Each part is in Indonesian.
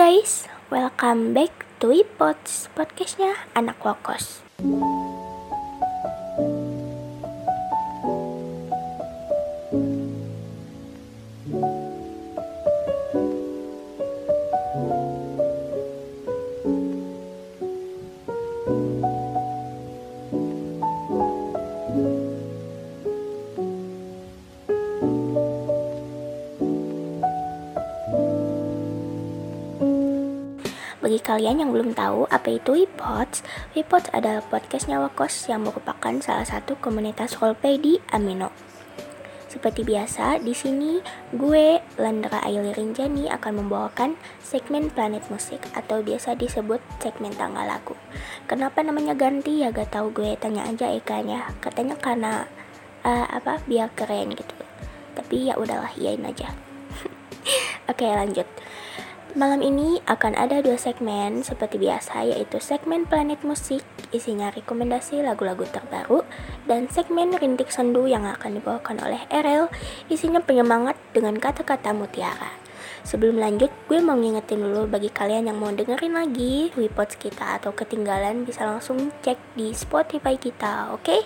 guys, welcome back to Ipods podcastnya anak wakos. Kalian yang belum tahu apa itu Wipods, Wipods adalah podcastnya Wakos yang merupakan salah satu komunitas roleplay di Amino. Seperti biasa, di sini gue, Landra Aili Rinjani akan membawakan segmen Planet Musik atau biasa disebut segmen tanggal lagu. Kenapa namanya ganti ya gak tahu gue tanya aja Eka-nya. Katanya karena uh, apa biar keren gitu. Tapi ya udahlah, iyain aja. Oke, lanjut. Malam ini akan ada dua segmen seperti biasa yaitu segmen Planet Musik isinya rekomendasi lagu-lagu terbaru dan segmen Rintik Sendu yang akan dibawakan oleh RL isinya penyemangat dengan kata-kata mutiara. Sebelum lanjut, gue mau ngingetin dulu bagi kalian yang mau dengerin lagi Wipods kita atau ketinggalan bisa langsung cek di Spotify kita, oke? Okay?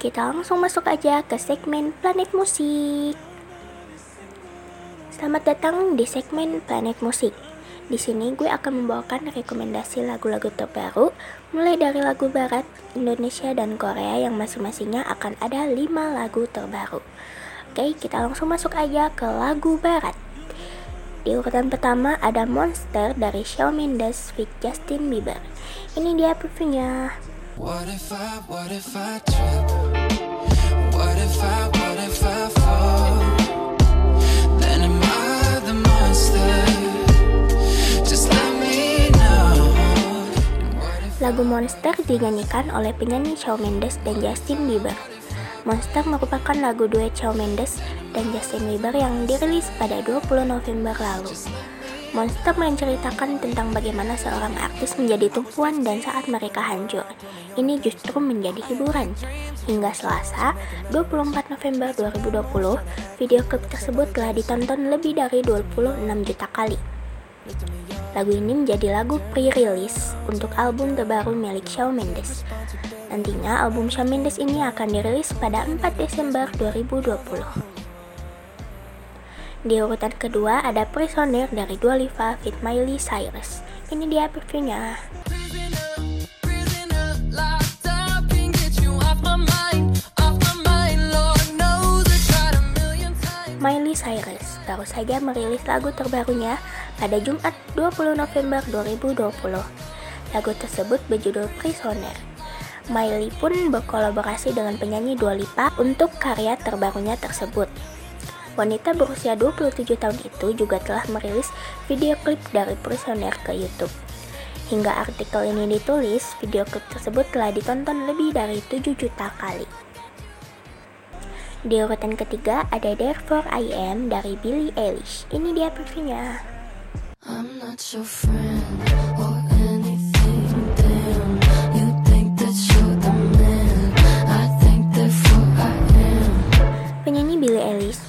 Kita langsung masuk aja ke segmen Planet Musik. Selamat datang di segmen Planet Musik. Di sini gue akan membawakan rekomendasi lagu-lagu terbaru mulai dari lagu barat, Indonesia dan Korea yang masing-masingnya akan ada 5 lagu terbaru. Oke, kita langsung masuk aja ke lagu barat. Di urutan pertama ada Monster dari Shawn Mendes with Justin Bieber. Ini dia previewnya. What if I, what if I trip? Lagu Monster dinyanyikan oleh penyanyi Shawn Mendes dan Justin Bieber. Monster merupakan lagu duet Shawn Mendes dan Justin Bieber yang dirilis pada 20 November lalu. Monster menceritakan tentang bagaimana seorang artis menjadi tumpuan dan saat mereka hancur. Ini justru menjadi hiburan. Hingga Selasa, 24 November 2020, video klip tersebut telah ditonton lebih dari 26 juta kali. Lagu ini menjadi lagu pre-release untuk album terbaru milik Shawn Mendes. Nantinya album Shawn Mendes ini akan dirilis pada 4 Desember 2020. Di urutan kedua ada Prisoner dari Dua Lipa fit Miley Cyrus. Ini dia previewnya. Miley Cyrus baru saja merilis lagu terbarunya pada Jumat 20 November 2020. Lagu tersebut berjudul Prisoner. Miley pun berkolaborasi dengan penyanyi Dua Lipa untuk karya terbarunya tersebut. Wanita berusia 27 tahun itu juga telah merilis video klip dari Prisoner ke YouTube. Hingga artikel ini ditulis, video klip tersebut telah ditonton lebih dari 7 juta kali. Di urutan ketiga ada Therefore I Am dari Billie Eilish. Ini dia previewnya. Not your friend.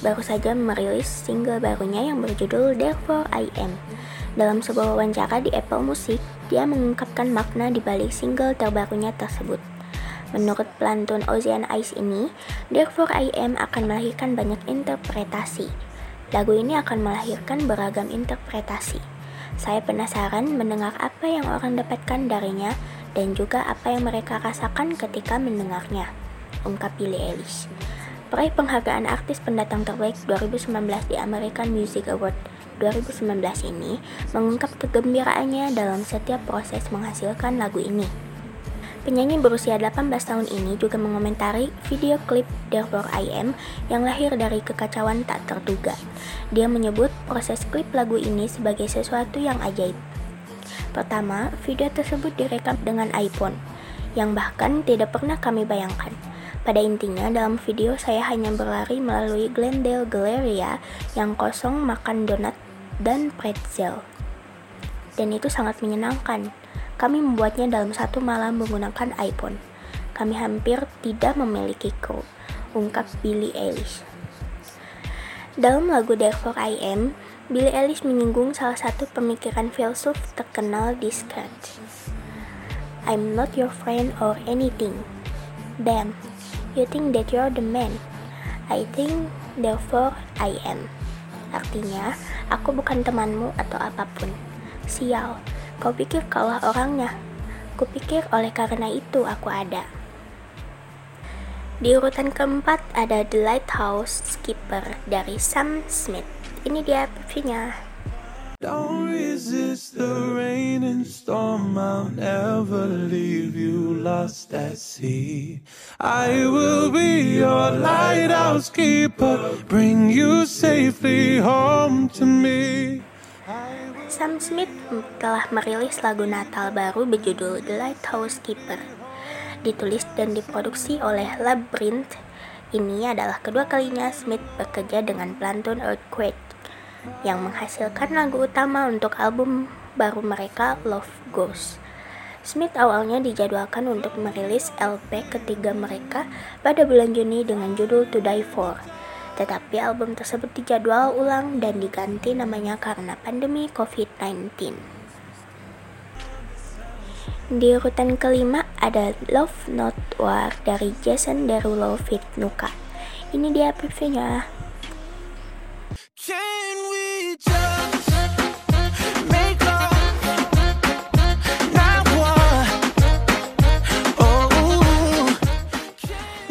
baru saja merilis single barunya yang berjudul Therefore I Am. Dalam sebuah wawancara di Apple Music, dia mengungkapkan makna di balik single terbarunya tersebut. Menurut pelantun Ocean Ice ini, Therefore I Am akan melahirkan banyak interpretasi. Lagu ini akan melahirkan beragam interpretasi. Saya penasaran mendengar apa yang orang dapatkan darinya dan juga apa yang mereka rasakan ketika mendengarnya, ungkap Billie Eilish. Peraih penghargaan artis pendatang terbaik 2019 di American Music Award 2019 ini mengungkap kegembiraannya dalam setiap proses menghasilkan lagu ini. Penyanyi berusia 18 tahun ini juga mengomentari video klip Therefore I Am yang lahir dari kekacauan tak terduga. Dia menyebut proses klip lagu ini sebagai sesuatu yang ajaib. Pertama, video tersebut direkam dengan iPhone, yang bahkan tidak pernah kami bayangkan. Pada intinya, dalam video saya hanya berlari melalui Glendale Galleria yang kosong makan donat dan pretzel. Dan itu sangat menyenangkan. Kami membuatnya dalam satu malam menggunakan iPhone. Kami hampir tidak memiliki kru, ungkap Billie Eilish. Dalam lagu Therefore I Am, Billie Eilish menyinggung salah satu pemikiran filsuf terkenal di Scratch. I'm not your friend or anything. Damn, You think that you're the man. I think therefore I am. Artinya, aku bukan temanmu atau apa pun. Sial, kau pikir kaulah orangnya. Kupikir oleh karena itu aku ada. Di urutan keempat ada The Lighthouse Skipper dari Sam Smith. Ini dia PV-nya. Don't resist the rain and storm, I'll never leave you lost at sea. I will be your lighthouse keeper, bring you safely home to me. Sam Smith telah merilis lagu Natal baru berjudul The Lighthouse Keeper. Ditulis dan diproduksi oleh Labyrinth, ini adalah kedua kalinya Smith bekerja dengan pelantun Earthquake yang menghasilkan lagu utama untuk album baru mereka Love Goes. Smith awalnya dijadwalkan untuk merilis LP ketiga mereka pada bulan Juni dengan judul To Die For. Tetapi album tersebut dijadwal ulang dan diganti namanya karena pandemi COVID-19. Di urutan kelima ada Love Not War dari Jason Derulo Fit Nuka. Ini dia previewnya.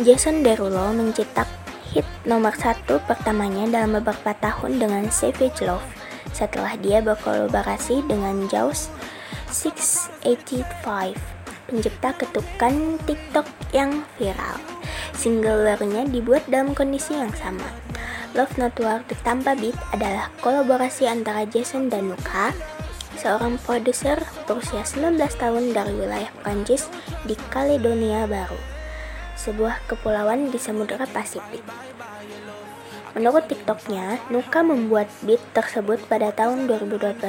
Jason Derulo mencetak hit nomor satu pertamanya dalam beberapa tahun dengan Savage Love setelah dia berkolaborasi dengan Jaws 685 pencipta ketukan TikTok yang viral. Single barunya dibuat dalam kondisi yang sama. Love Not War Tampa Beat adalah kolaborasi antara Jason dan Nuka, seorang produser berusia 19 tahun dari wilayah Prancis di Caledonia Baru sebuah kepulauan di Samudra Pasifik. Menurut TikToknya, Nuka membuat beat tersebut pada tahun 2018,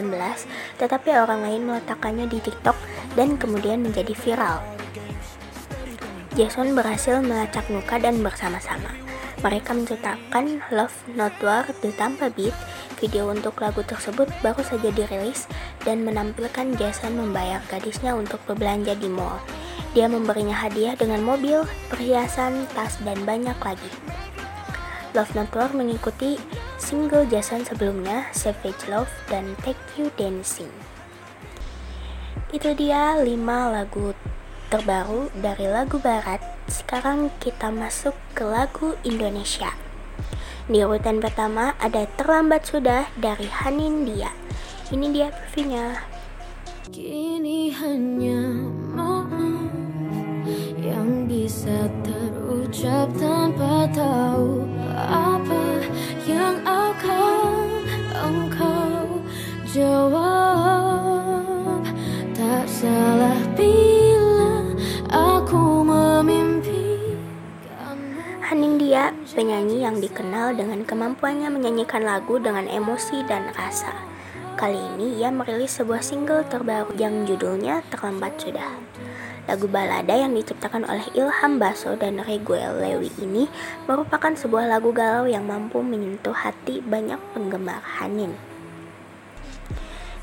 tetapi orang lain meletakkannya di TikTok dan kemudian menjadi viral. Jason berhasil melacak Nuka dan bersama-sama. Mereka menciptakan Love Not War The Tampa Beat. Video untuk lagu tersebut baru saja dirilis dan menampilkan Jason membayar gadisnya untuk berbelanja di mall. Dia memberinya hadiah dengan mobil, perhiasan, tas, dan banyak lagi. Love Not mengikuti single Jason sebelumnya, Savage Love dan Take You Dancing. Itu dia 5 lagu terbaru dari lagu barat. Sekarang kita masuk ke lagu Indonesia. Di urutan pertama ada Terlambat Sudah dari Hanin Dia. Ini dia previewnya. Kini hanya bisa penyanyi yang dikenal dengan kemampuannya menyanyikan lagu dengan emosi dan rasa. Kali ini ia merilis sebuah single terbaru yang judulnya Terlambat Sudah. Lagu balada yang diciptakan oleh Ilham Baso dan Reguel Lewi ini merupakan sebuah lagu galau yang mampu menyentuh hati banyak penggemar Hanin.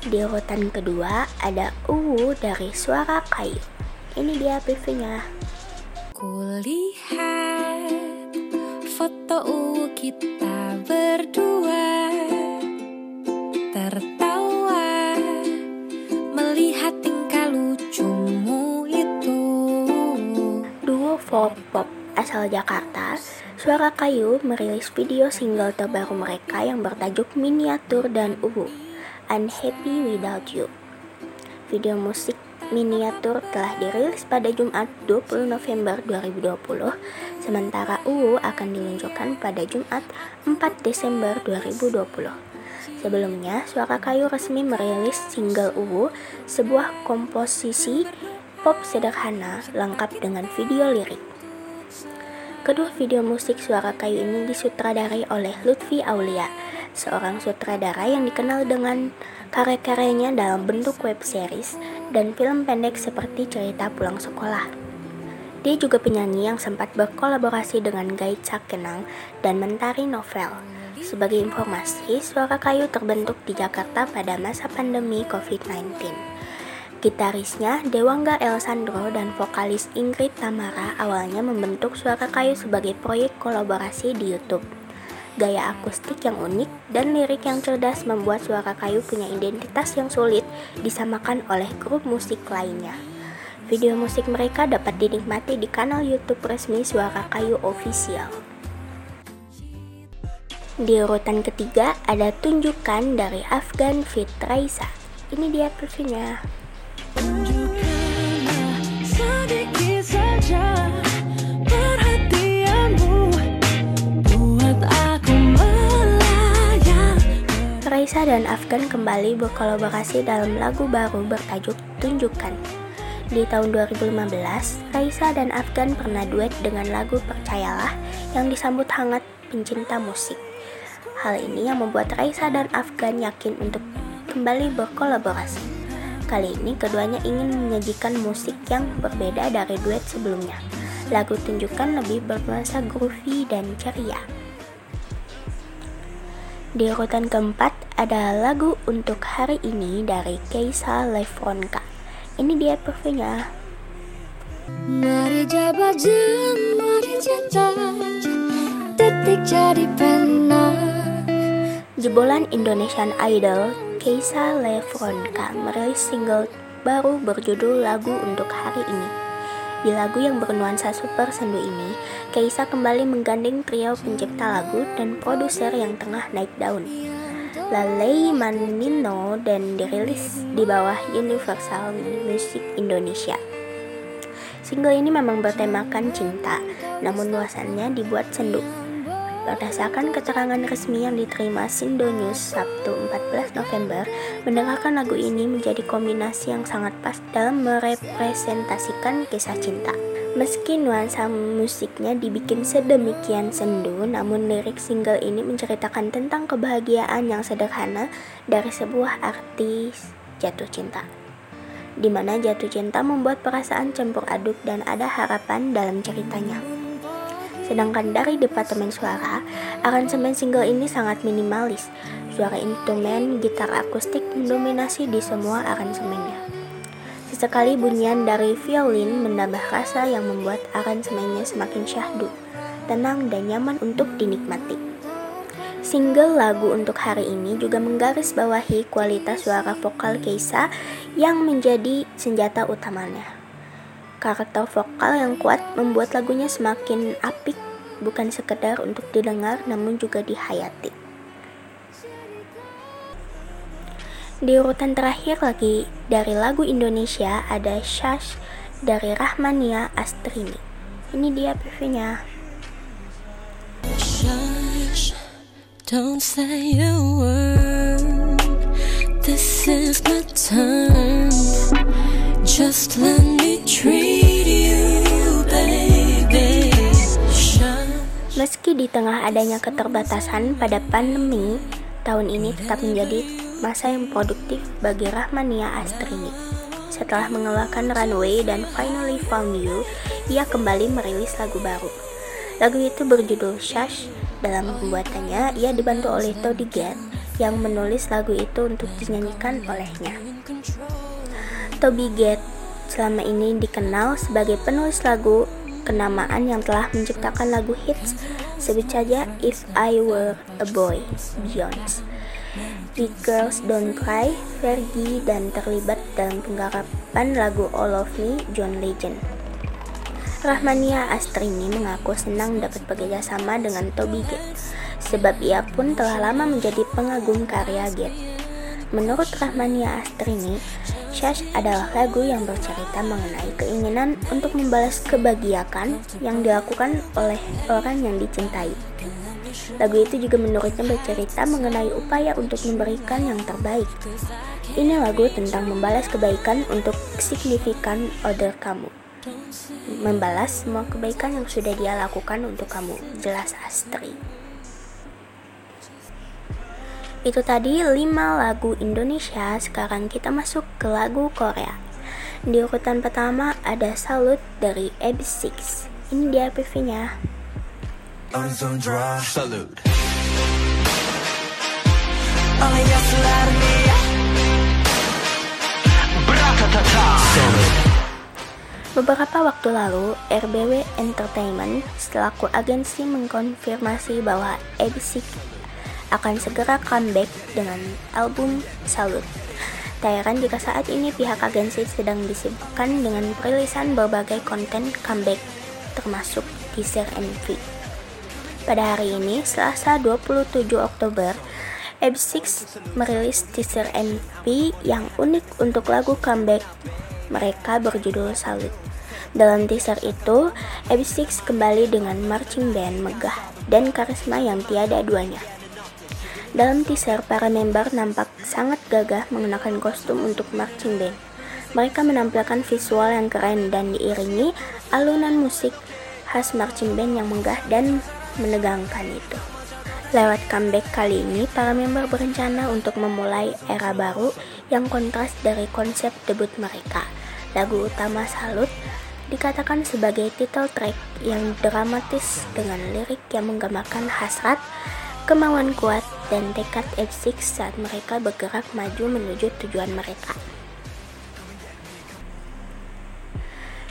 Di urutan kedua ada Uwu dari Suara Kayu. Ini dia PV-nya. Kulihat foto Uwu kita berdua pop asal Jakarta, Suara Kayu merilis video single terbaru mereka yang bertajuk Miniatur dan Ubu, Unhappy Without You. Video musik miniatur telah dirilis pada Jumat 20 November 2020, sementara UU akan diluncurkan pada Jumat 4 Desember 2020. Sebelumnya, Suara Kayu resmi merilis single UU, sebuah komposisi pop sederhana lengkap dengan video lirik. Kedua video musik Suara Kayu ini disutradarai oleh Lutfi Aulia, seorang sutradara yang dikenal dengan karya-karyanya dalam bentuk web series dan film pendek seperti cerita pulang sekolah. Dia juga penyanyi yang sempat berkolaborasi dengan Gaid Sakenang dan Mentari Novel. Sebagai informasi, Suara Kayu terbentuk di Jakarta pada masa pandemi COVID-19. Gitarisnya Dewangga El Sandro dan vokalis Ingrid Tamara awalnya membentuk Suara Kayu sebagai proyek kolaborasi di YouTube. Gaya akustik yang unik dan lirik yang cerdas membuat Suara Kayu punya identitas yang sulit disamakan oleh grup musik lainnya. Video musik mereka dapat dinikmati di kanal YouTube resmi Suara Kayu Official. Di urutan ketiga ada tunjukan dari Afgan Fit Raisa. Ini dia previewnya. Raisa dan Afgan kembali berkolaborasi dalam lagu baru bertajuk Tunjukkan. Di tahun 2015, Raisa dan Afgan pernah duet dengan lagu Percayalah yang disambut hangat pencinta musik. Hal ini yang membuat Raisa dan Afgan yakin untuk kembali berkolaborasi. Kali ini keduanya ingin menyajikan musik yang berbeda dari duet sebelumnya. Lagu Tunjukkan lebih bernuansa groovy dan ceria. Di urutan keempat ada lagu untuk hari ini dari Keisa Lefronka. Ini dia previewnya. Mari jabat mari cinta, detik jadi pena. Jebolan Indonesian Idol Keisa Lefronka merilis single baru berjudul lagu untuk hari ini. Di lagu yang bernuansa super sendu ini, Keisa kembali menggandeng trio pencipta lagu dan produser yang tengah naik daun. Lalei Manino dan dirilis di bawah Universal Music Indonesia. Single ini memang bertemakan cinta, namun nuasannya dibuat sendu. Berdasarkan keterangan resmi yang diterima Sindo News Sabtu 14 November, mendengarkan lagu ini menjadi kombinasi yang sangat pas dalam merepresentasikan kisah cinta. Meski nuansa musiknya dibikin sedemikian sendu, namun lirik single ini menceritakan tentang kebahagiaan yang sederhana dari sebuah artis jatuh cinta. Di mana jatuh cinta membuat perasaan campur aduk dan ada harapan dalam ceritanya. Sedangkan dari departemen suara, aransemen single ini sangat minimalis. Suara instrumen gitar akustik mendominasi di semua aransemennya. Sesekali bunyian dari violin menambah rasa yang membuat aransemennya semakin syahdu, tenang dan nyaman untuk dinikmati. Single lagu untuk hari ini juga menggarisbawahi kualitas suara vokal Keisa yang menjadi senjata utamanya. Karakter vokal yang kuat membuat lagunya semakin apik, bukan sekedar untuk didengar namun juga dihayati. Di urutan terakhir lagi dari lagu Indonesia ada Shash dari Rahmania Astrini. Ini dia previewnya. don't say a word. This is my time. Just let Meski di tengah adanya keterbatasan pada pandemi, tahun ini tetap menjadi masa yang produktif bagi Rahmania Astrini. Setelah mengeluarkan Runway dan Finally Found You, ia kembali merilis lagu baru. Lagu itu berjudul Shush. Dalam pembuatannya, ia dibantu oleh Toddy Gett yang menulis lagu itu untuk dinyanyikan olehnya. Toby Gate selama ini dikenal sebagai penulis lagu kenamaan yang telah menciptakan lagu hits sebut saja If I Were a Boy, Beyonce. The Girls Don't Cry, Fergie, dan terlibat dalam penggarapan lagu All of Me, John Legend. Rahmania Astrini mengaku senang dapat bekerja sama dengan Toby Gate, sebab ia pun telah lama menjadi pengagum karya Gate. Menurut Rahmania Astrini, Shush adalah lagu yang bercerita mengenai keinginan untuk membalas kebahagiaan yang dilakukan oleh orang yang dicintai. Lagu itu juga menurutnya bercerita mengenai upaya untuk memberikan yang terbaik. Ini lagu tentang membalas kebaikan untuk signifikan other kamu. Membalas semua kebaikan yang sudah dia lakukan untuk kamu, jelas Astri. Itu tadi 5 lagu Indonesia, sekarang kita masuk ke lagu Korea. Di urutan pertama ada Salut dari AB6. Ini dia PV-nya. Salute. Beberapa waktu lalu, RBW Entertainment selaku agensi mengkonfirmasi bahwa AB6 akan segera comeback dengan album Salut. Tak heran jika saat ini pihak agensi sedang disibukkan dengan perilisan berbagai konten comeback, termasuk teaser MV. Pada hari ini, Selasa 27 Oktober, F6 merilis teaser MV yang unik untuk lagu comeback mereka berjudul Salut. Dalam teaser itu, F6 kembali dengan marching band megah dan karisma yang tiada duanya. Dalam teaser, para member nampak sangat gagah mengenakan kostum untuk marching band. Mereka menampilkan visual yang keren dan diiringi alunan musik khas marching band yang megah dan menegangkan itu. Lewat comeback kali ini, para member berencana untuk memulai era baru yang kontras dari konsep debut mereka. Lagu utama Salut dikatakan sebagai title track yang dramatis dengan lirik yang menggambarkan hasrat, kemauan kuat, dan tekad F6 saat mereka bergerak maju menuju tujuan mereka.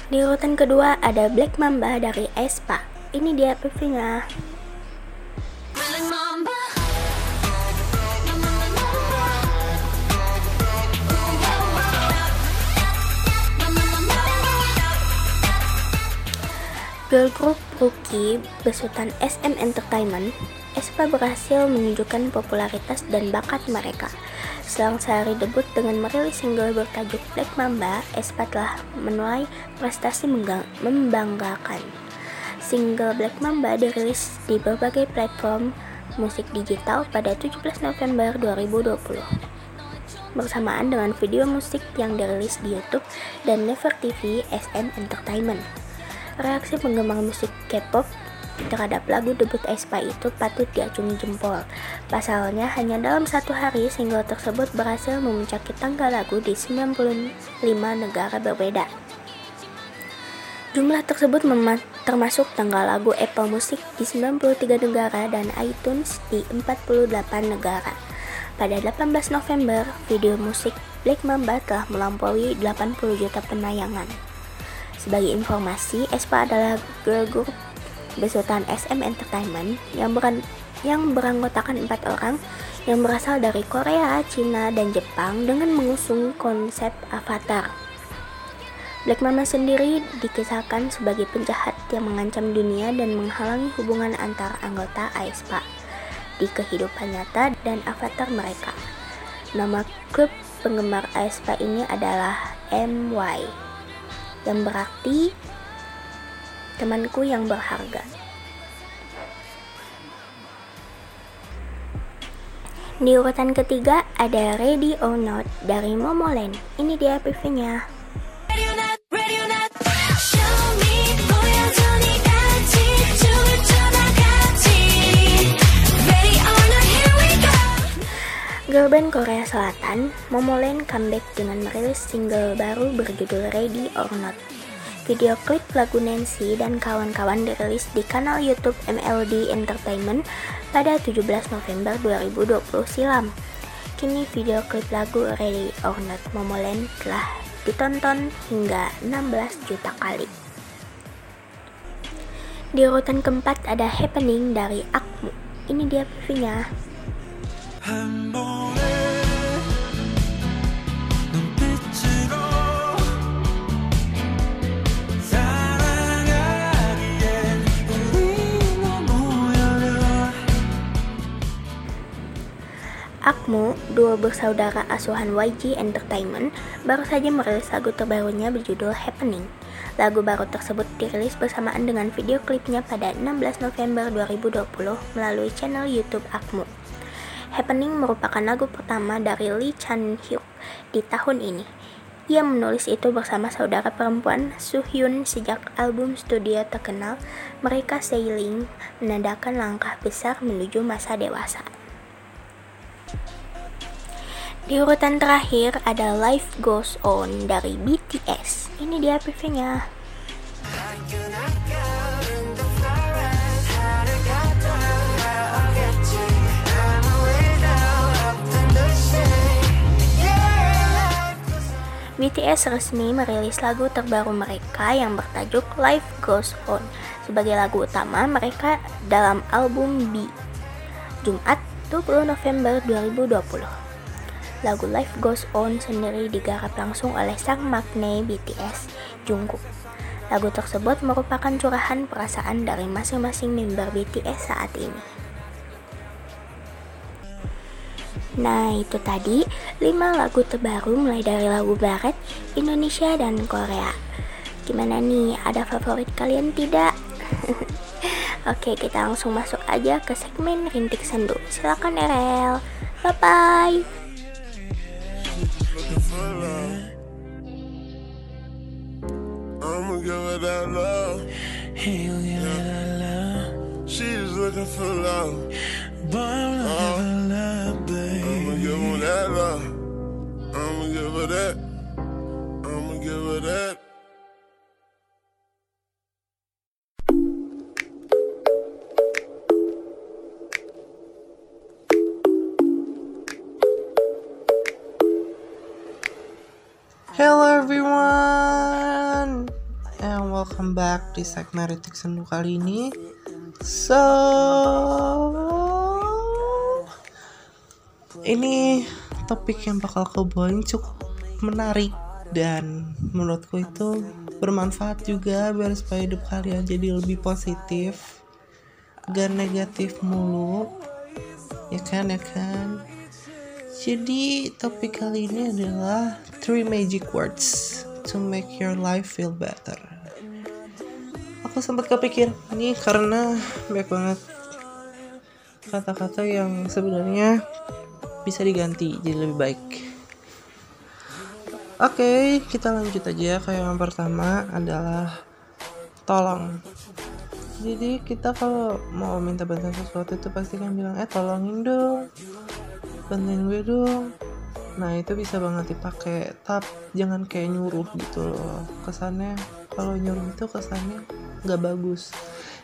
Di urutan kedua ada Black Mamba dari Espa. Ini dia PV-nya. Girl group Rookie besutan SM Entertainment, Espa berhasil menunjukkan popularitas dan bakat mereka. Selang sehari debut dengan merilis single bertajuk Black Mamba, Espa telah menuai prestasi membanggakan. Single Black Mamba dirilis di berbagai platform musik digital pada 17 November 2020 bersamaan dengan video musik yang dirilis di YouTube dan Never TV SM Entertainment. Reaksi penggemar musik K-pop terhadap lagu debut aespa itu patut diacungi jempol. Pasalnya, hanya dalam satu hari single tersebut berhasil memuncaki tangga lagu di 95 negara berbeda. Jumlah tersebut termasuk tanggal lagu Apple Music di 93 negara dan iTunes di 48 negara. Pada 18 November, video musik Black Mamba telah melampaui 80 juta penayangan. Sebagai informasi, Espa adalah girl group besutan SM Entertainment yang, beran yang beranggotakan empat orang yang berasal dari Korea, Cina, dan Jepang dengan mengusung konsep avatar. Black Mama sendiri dikisahkan sebagai penjahat yang mengancam dunia dan menghalangi hubungan antara anggota aespa di kehidupan nyata dan avatar mereka. Nama klub penggemar aespa ini adalah MY yang berarti temanku yang berharga. Di urutan ketiga ada Ready or Not dari Momoland. Ini dia PV-nya. Girlband Korea Selatan, Momoland comeback dengan merilis single baru berjudul Ready or Not. Video klip lagu Nancy dan kawan-kawan dirilis di kanal YouTube MLD Entertainment pada 17 November 2020 silam. Kini video klip lagu Ready or Not Momoland telah ditonton hingga 16 juta kali. Di urutan keempat ada Happening dari Akmu. Ini dia PV-nya. Akmu duo bersaudara asuhan YG Entertainment baru saja merilis lagu terbarunya berjudul Happening. Lagu baru tersebut dirilis bersamaan dengan video klipnya pada 16 November 2020 melalui channel YouTube Akmu. Happening merupakan lagu pertama dari Lee Chan Hyuk di tahun ini. Ia menulis itu bersama saudara perempuan Suhyun sejak album studio terkenal mereka Sailing menandakan langkah besar menuju masa dewasa. Di urutan terakhir ada Life Goes On dari BTS. Ini dia PV-nya. BTS resmi merilis lagu terbaru mereka yang bertajuk Life Goes On sebagai lagu utama mereka dalam album B. Jumat 20 November 2020. Lagu Life Goes On sendiri digarap langsung oleh sang maknae BTS, Jungkook. Lagu tersebut merupakan curahan perasaan dari masing-masing member BTS saat ini. Nah, itu tadi 5 lagu terbaru mulai dari lagu barat, Indonesia, dan Korea. Gimana nih, ada favorit kalian tidak? Oke, kita langsung masuk aja ke segmen Rintik Sendu. Silakan Erel. Bye-bye. She's looking for love, but I'm looking for love, back di segmen Ritik Sendu kali ini. So ini topik yang bakal aku bawain cukup menarik dan menurutku itu bermanfaat juga biar supaya hidup kalian jadi lebih positif. Gak negatif mulu. Ya kan ya kan? Jadi topik kali ini adalah three magic words to make your life feel better aku sempat kepikir ini karena banyak banget kata-kata yang sebenarnya bisa diganti jadi lebih baik. Oke, okay, kita lanjut aja ke yang pertama adalah tolong. Jadi kita kalau mau minta bantuan sesuatu itu pasti kan bilang eh tolongin dong, bantuin gue dong. Nah itu bisa banget dipakai, tapi jangan kayak nyuruh gitu loh. Kesannya kalau nyuruh itu kesannya nggak bagus.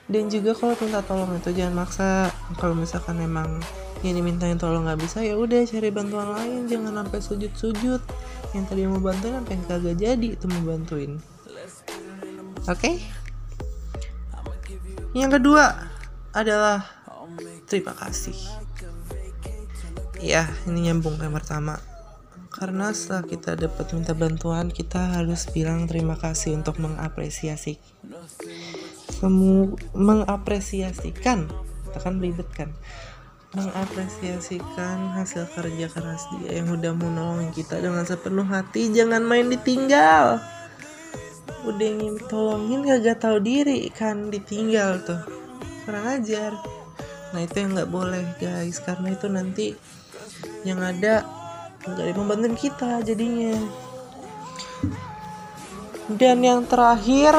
Dan juga kalau minta tolong itu jangan maksa. Kalau misalkan emang yang dimintain tolong nggak bisa ya udah cari bantuan lain jangan sampai sujud-sujud yang tadi mau bantuin sampai kagak jadi itu mau bantuin oke okay? yang kedua adalah terima kasih ya ini nyambung yang pertama karena setelah kita dapat minta bantuan kita harus bilang terima kasih untuk mengapresiasi. Kamu mengapresiasikan kita kan belibet kan? Mengapresiasikan hasil kerja keras dia yang udah mau nolongin kita dengan sepenuh hati jangan main ditinggal. Udah ingin tolongin gak tahu diri kan ditinggal tuh. Kurang ajar. Nah itu yang nggak boleh guys. Karena itu nanti yang ada nggak ada kita jadinya dan yang terakhir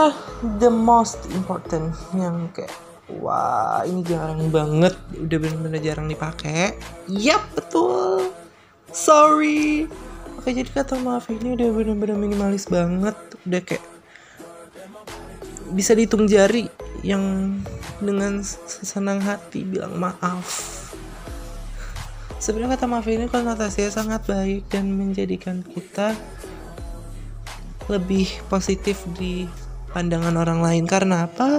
the most important yang kayak Wah, ini jarang banget. Udah bener-bener jarang dipakai. Yap, betul. Sorry. Oke, jadi kata maaf ini udah bener-bener minimalis banget. Udah kayak bisa dihitung jari yang dengan senang hati bilang maaf. Sebenarnya kata maaf ini konotasinya sangat baik dan menjadikan kita lebih positif di pandangan orang lain karena apa?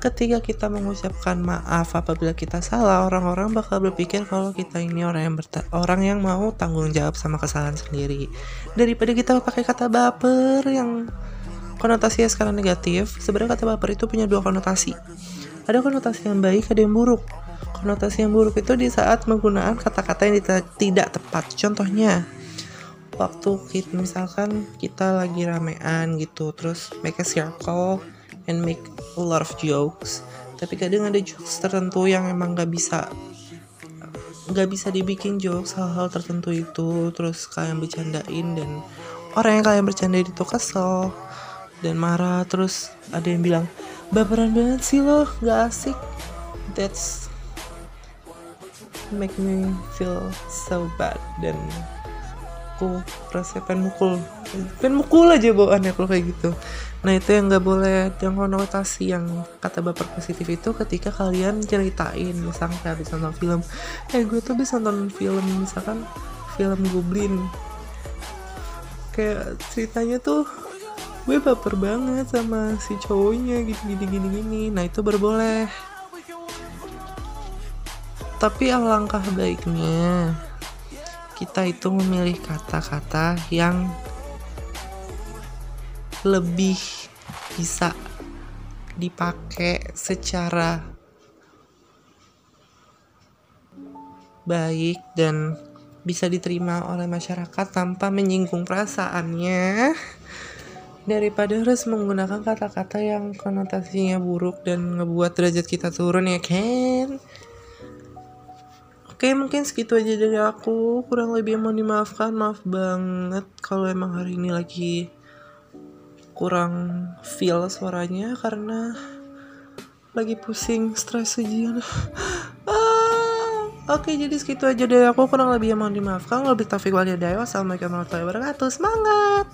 ketika kita mengucapkan maaf apabila kita salah, orang-orang bakal berpikir kalau kita ini orang yang orang yang mau tanggung jawab sama kesalahan sendiri. Daripada kita pakai kata baper yang konotasinya sekarang negatif, sebenarnya kata baper itu punya dua konotasi. Ada konotasi yang baik, ada yang buruk. Konotasi yang buruk itu di saat menggunakan kata-kata yang tidak tepat. Contohnya waktu kita misalkan kita lagi ramean gitu terus make a circle and make a lot of jokes tapi kadang ada jokes tertentu yang emang gak bisa nggak bisa dibikin jokes hal-hal tertentu itu terus kalian bercandain dan orang yang kalian bercandain itu kesel dan marah terus ada yang bilang baperan banget sih lo nggak asik. That's make me feel so bad dan aku rasa pengen mukul. Pengen mukul aja bawaannya kalau kayak gitu. Nah itu yang gak boleh yang konotasi yang kata baper positif itu ketika kalian ceritain misalkan kayak habis nonton film. Eh gue tuh bisa nonton film misalkan film Goblin. Kayak ceritanya tuh gue baper banget sama si cowoknya gitu gini gini gini. Nah itu berboleh tapi alangkah baiknya kita itu memilih kata-kata yang lebih bisa dipakai secara baik dan bisa diterima oleh masyarakat tanpa menyinggung perasaannya daripada harus menggunakan kata-kata yang konotasinya buruk dan ngebuat derajat kita turun ya kan Oke mungkin segitu aja dari aku. Kurang lebih mau dimaafkan maaf banget kalau emang hari ini lagi kurang feel suaranya karena lagi pusing stres ujian. Ah, oke jadi segitu aja dari aku. Kurang lebih mohon dimaafkan. Lebih taufik walhidayah wassalamualaikum warahmatullahi wabarakatuh. Semangat